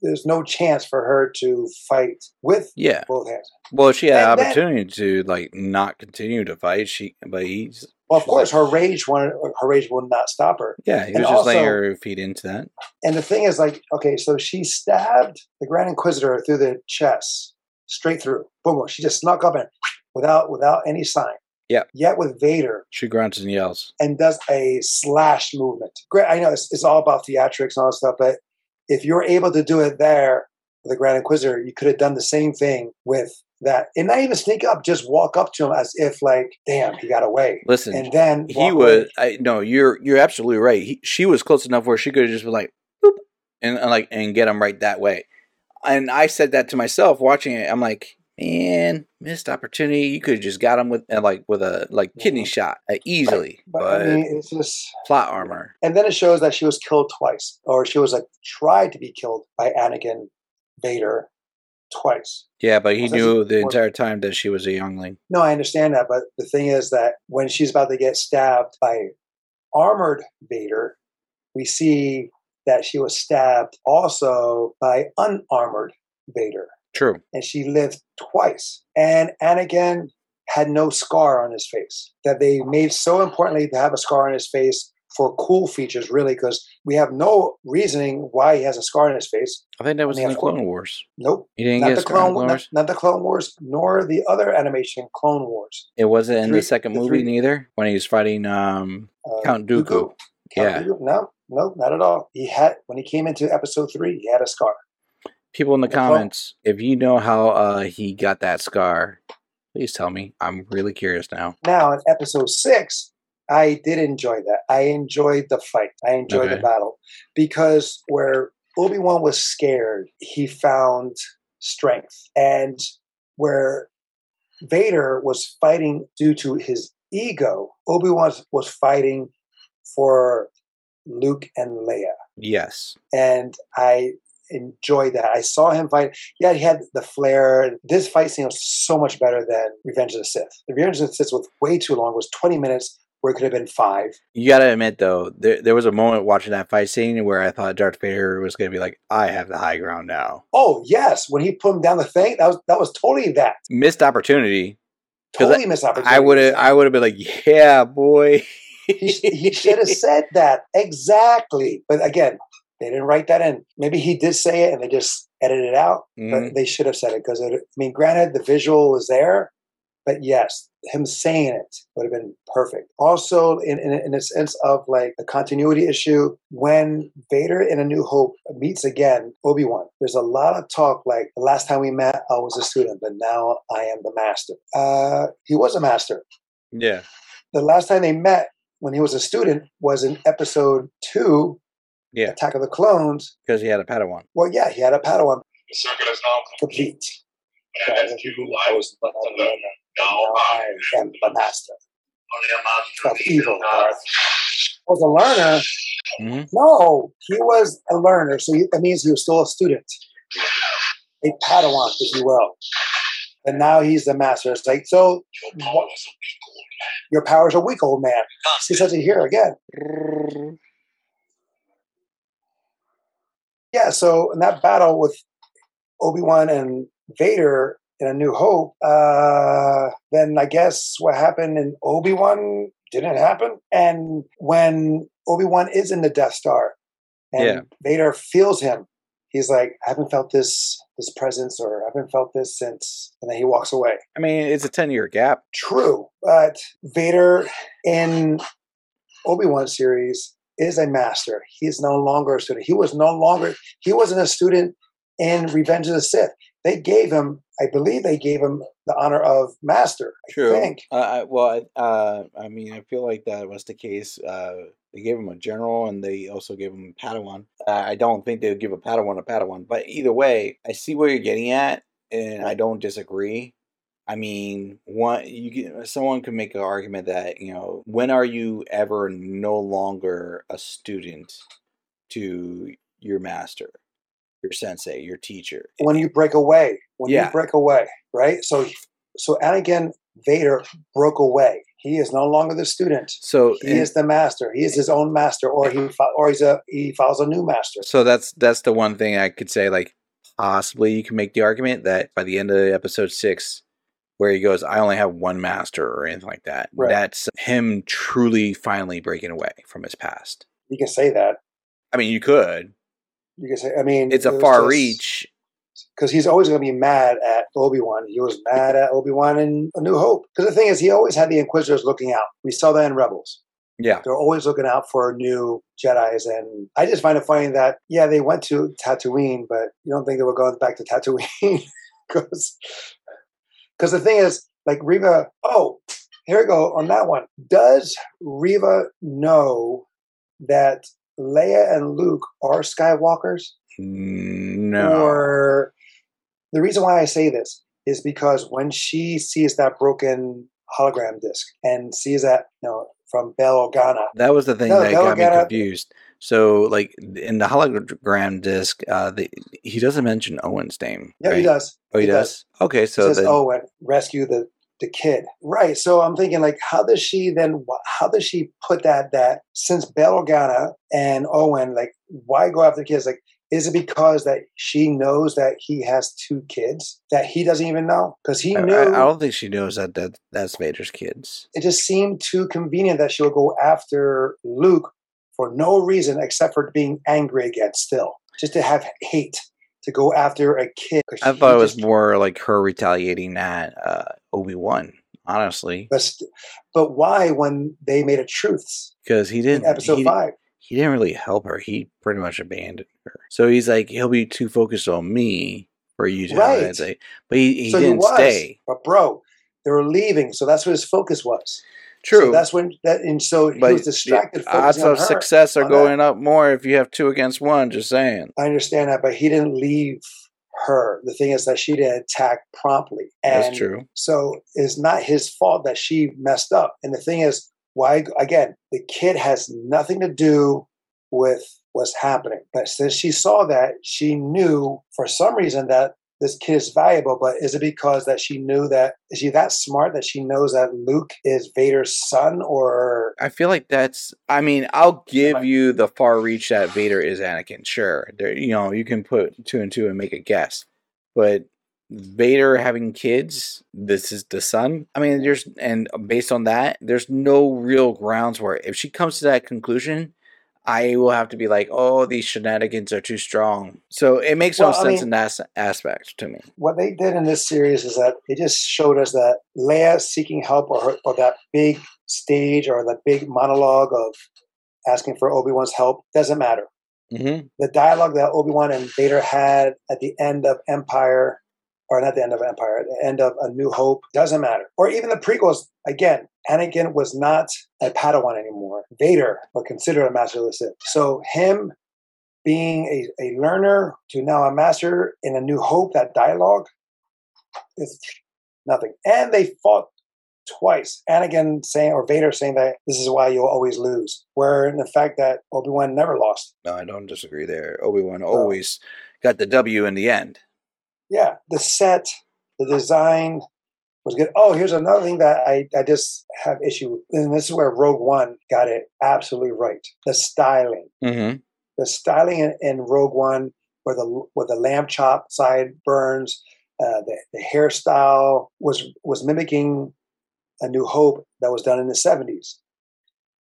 there's no chance for her to fight with Yeah. both hands. Well, she had And then- opportunity to like not continue to fight. She, but he's Well, of course, like- her rage wanted, her rage will not stop her. yeah. He And was just letting also- her feed into that. And the thing is, like, okay, so she stabbed the Grand Inquisitor through the chest, straight through. Boom! boom. She just snuck up and without without any sign. Yeah. Yet with Vader She grunts and yells. and does a slash movement. Great. I know it's, it's all about theatrics and all that stuff, but if you're able to do it there with the Grand Inquisitor, you could have done the same thing with that, and not even sneak up, just walk up to him as if like, damn, he got away, Listen, and then he was. away. I no, you're you're absolutely right. He, she was close enough where she could have just been like, boop, and, and like and get him right that way. And I said that to myself watching it. I'm like, man, missed opportunity. You could have just got him with uh, like with a like kidney Mhm. shot uh, easily, But, but, I mean, it's just. plot armor. And then it shows that she was killed twice, or she was like tried to be killed by Anakin Vader twice. Yeah, but he knew the entire time that she was a youngling. No, I understand that, but the thing is that when she's about to get stabbed by armored Vader, we see that she was stabbed also by unarmored Vader, True. and she lived twice. And Anakin had no scar on his face. That they made so importantly to have a scar on his face for cool features, really, because we have no reasoning why he has a scar on his face. I think that was in the. Clone Wars. Nope. He didn't Not get a the scar Clone, Clone Wars. not the Clone Wars, nor the other animation Clone Wars. It wasn't in three- the second the movie three- neither when he was fighting um Uh, Count Dooku. Count Yeah. Dooku? No, no, not at all. He had when he came into Episode Three, he had a scar. People in the comments, if you know how uh he got that scar, please tell me. I'm really curious now. Now in Episode Six, I did enjoy that. I enjoyed the fight. I enjoyed the battle because where Obi Wan was scared, he found strength, and where Vader was fighting due to his ego, Obi Wan was fighting for Luke and Leia. Yes. and I enjoyed that. I saw him fight. Yeah, he had the flair. This fight scene was so much better than Revenge of the Sith. The Revenge of the Sith was way too long. It was 20 minutes where it could have been five. You gotta admit though, there there was a moment watching that fight scene where I thought Darth Vader was gonna be like, I have the high ground now. Oh yes, when he put him down the thing, that was that was totally that. Missed opportunity. Totally missed opportunity. I would have I would have been like, Yeah, boy. he, he should have said that exactly. But again, they didn't write that in. Maybe he did say it and they just edited it out. Mhm. but they should have said it because I mean, granted, the visual was there, but yes, him saying it would have been perfect. Also, in, in in a sense of like the continuity issue, when Vader in A New Hope meets again Obi Wan, there's a lot of talk like the last time we met, I was a student, but now I am the master. Uh, he was a master. Yeah. The last time they met when he was a student was in Episode Two, Yeah. Attack of the Clones. Because he had a Padawan. Well, yeah, he had a Padawan The circle is now complete. complete. And as you, I was but to learn. Now Now I I am the master only a master of evil, Darth. Was a learner? Mhm. No, he was a learner. So he, that means he was still a student, a Padawan, if you will. And now he's the master. It's like, so Your power is a weak old man. your powers are weak, old man. He says it here again. Yeah, so in that battle with Obi Wan and Vader in A New Hope, uh, then I guess what happened in Obi Wan didn't happen. And when Obi Wan is in the Death Star, and Yeah. Vader feels him, he's like, "I haven't felt this this presence, or I haven't felt this since," and then he walks away. I mean, it's a ten year gap. True, but Vader in Obi Wan series is a master. He is no longer a student. He was no longer. He wasn't a student in Revenge of the Sith. They gave him, I believe, they gave him the honor of master. I True. think. Uh, I, well, I- uh, I mean, I feel like that was the case. Uh, they gave him a general, and they also gave him a Padawan. Uh, I don't think they would give a Padawan a Padawan, but either way, I see where you're getting at, and I don't disagree. I mean, one you can, someone could make an argument that you know when are you ever no longer a student to your master, your sensei, your teacher? When you break away, when Yeah. you break away, right? So, so Anakin Vader broke away. He is no longer the student. So He and- is the master. He is his own master, or he or he's a he follows a new master. So that's that's the one thing I could say. Like possibly you can make the argument that by the end of episode six, where he goes, "I only have one master" or anything like that. Right. That's him truly finally breaking away from his past. You can say that. I mean, you could. You can say. I mean, It's a far just- reach. because he's always going to be mad at Obi Wan. He was mad at Obi Wan in A New Hope. Because the thing is, he always had the Inquisitors looking out. We saw that in Rebels. Yeah. They're always looking out for new Jedi's, and I just find it funny that yeah, they went to Tatooine, but you don't think they were going back to Tatooine because because the thing is, like Reva. Oh, here we go on that one. Does Reva know that Leia and Luke are Skywalkers? No. Or the reason why I say this is because when she sees that broken hologram disc and sees that, you know, from Bail Organa, That was the thing No, that they'll got me confused. So, like in the hologram disc, uh, the, he doesn't mention Owen's name. yeah, he does. Oh, he, He does? does. Okay, He so says, then, "Oh, and rescue the the kid. Right. So I'm thinking like, how does she then? How does she put that? That since Bail Organa and Owen, like, why go after the kids? Like, is it because that she knows that he has two kids that he doesn't even know? Because he I, knew. I, I don't think she knows that, that that's Vader's kids. it just seemed too convenient that she'll go after Luke for no reason except for being angry again. Still, just to have hate to go after a kid I thought it was just- more like her retaliating at uh, Obi Wan, honestly, But, st- but why when they made a truths because he didn't. episode he, five? he didn't really help her. He pretty much abandoned her. So he's like, he'll be too focused on me for you to Right. that. But he, he so didn't he was, stay. But bro, they were leaving, so that's what his focus was. True. So that's when that, and so he was distracted. the odds of her. success are on that. going up more if you have two against one. Just saying. I understand that, but he didn't leave her. The thing is that she didn't attack promptly. And That's true. So it's not his fault that she messed up. And the thing is, why again, the kid has nothing to do with what's happening. But since she saw that, she knew for some reason that this kid is valuable. But is it because that she knew that is she that smart that she knows that Luke is Vader's son or I feel like that's. I mean, I'll give you the far reach that Vader is Anakin. Sure, there, you know, you can put two and two and make a guess, but Vader having kids, this is the son. I mean, there's and based on that, there's no real grounds where if she comes to that conclusion, I will have to be like, oh, these shenanigans are too strong. So it makes no I sense mean- in that aspect to me. what they did in this series is that they just showed us that Leia seeking help or, her, or that big stage or the big monologue of asking for Obi-Wan's help doesn't matter. Mm-hmm. The dialogue that Obi-Wan and Vader had at the end of Empire, or not the end of Empire, the end of A New Hope, doesn't matter. Or even the prequels, again, Anakin was not a Padawan anymore. Vader was considered a master of the Sith. So him being a, a learner to now a master in A New Hope, that dialogue is nothing. And they fought twice. Anakin saying, or Vader saying that this is why you'll always lose. Where in the fact that Obi-Wan never lost. No, I don't disagree there. Obi Wan always got the W in the end. Yeah, the set, the design was good. Oh, here's another thing that I, I just have issue with. And this is where Rogue One got it absolutely right. The styling. Mm-hmm. the styling in, in Rogue One, where the where the lamb chop side burns, uh, the the hairstyle was was mimicking A New Hope that was done in the seventies.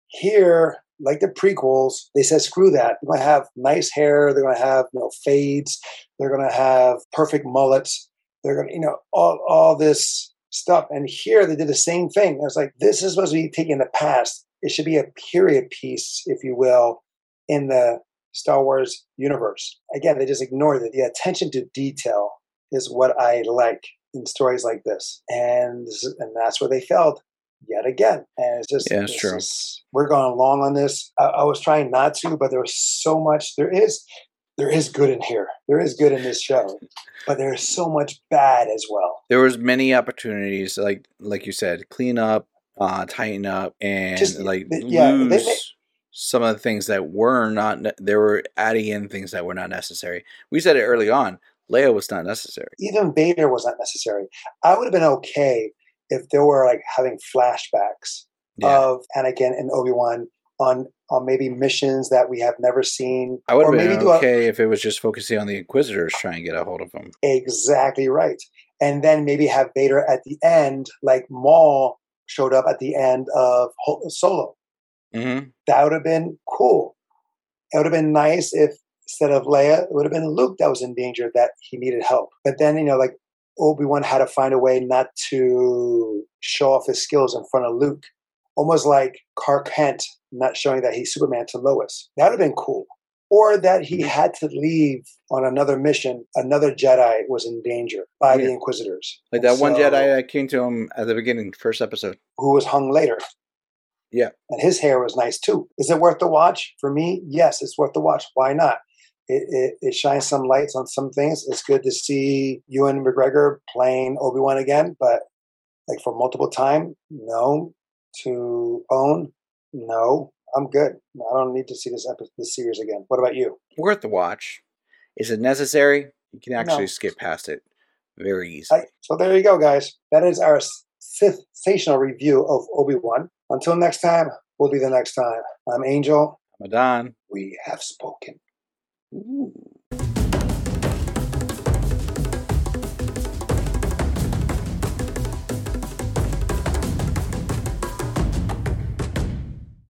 Here, like the prequels, they said screw that. They're gonna have nice hair. They're gonna have you know fades. They're gonna have perfect mullets. They're gonna you know all all this stuff. And here they did the same thing. It's like this is supposed to be taking the past. It should be a period piece, if you will, in the Star Wars universe. Again, they just ignored it. The attention to detail is what I like in stories like this, and and that's where they failed yet again. And it's just Yeah, it's true. is- we're going long on this. I, I was trying not to, but there was so much. There is there is good in here. There is good in this show, but there is so much bad as well. there was many opportunities like like you said clean up uh tighten up and Just- like th- yeah, they lose some of the things that were not they were adding in things that were not necessary we said it early on leia was not necessary Even Vader was not necessary. I would have been okay if there were like having flashbacks yeah of Anakin and Obi Wan on on maybe missions that we have never seen. i would or have maybe been a- okay if it was just focusing on the inquisitors trying to get a hold of them exactly right, and then maybe have Vader at the end, like Maul showed up at the end of Solo. mm-hmm. That would have been cool. It would have been nice if instead of Leia, it would have been Luke that was in danger that he needed help. But then you know, like Obi Wan had to find a way not to show off his skills in front of Luke, almost like Clark Kent not showing that he's Superman to Lois. That would have been cool. Or that he mm-hmm. had to leave on another mission. Another Jedi was in danger by the Inquisitors. like that one jedi that came to him at the beginning first episode who was hung later. Yeah. And his hair was nice too. Is it worth the watch? For me, yes, it's worth the watch. Why not? It, it, it shines some lights on some things. It's good to see Ewan McGregor playing Obi Wan again, but like for multiple time, no. To own, no. I'm good. I don't need to see this episode, this series again. What about you? worth the watch is it necessary you can actually No. skip past it very easily I, so there you go, guys. That is our sensational review of Obi Wan. Until next time, will be the next time. I'm Angel. I'm a Don. We have spoken. Ooh.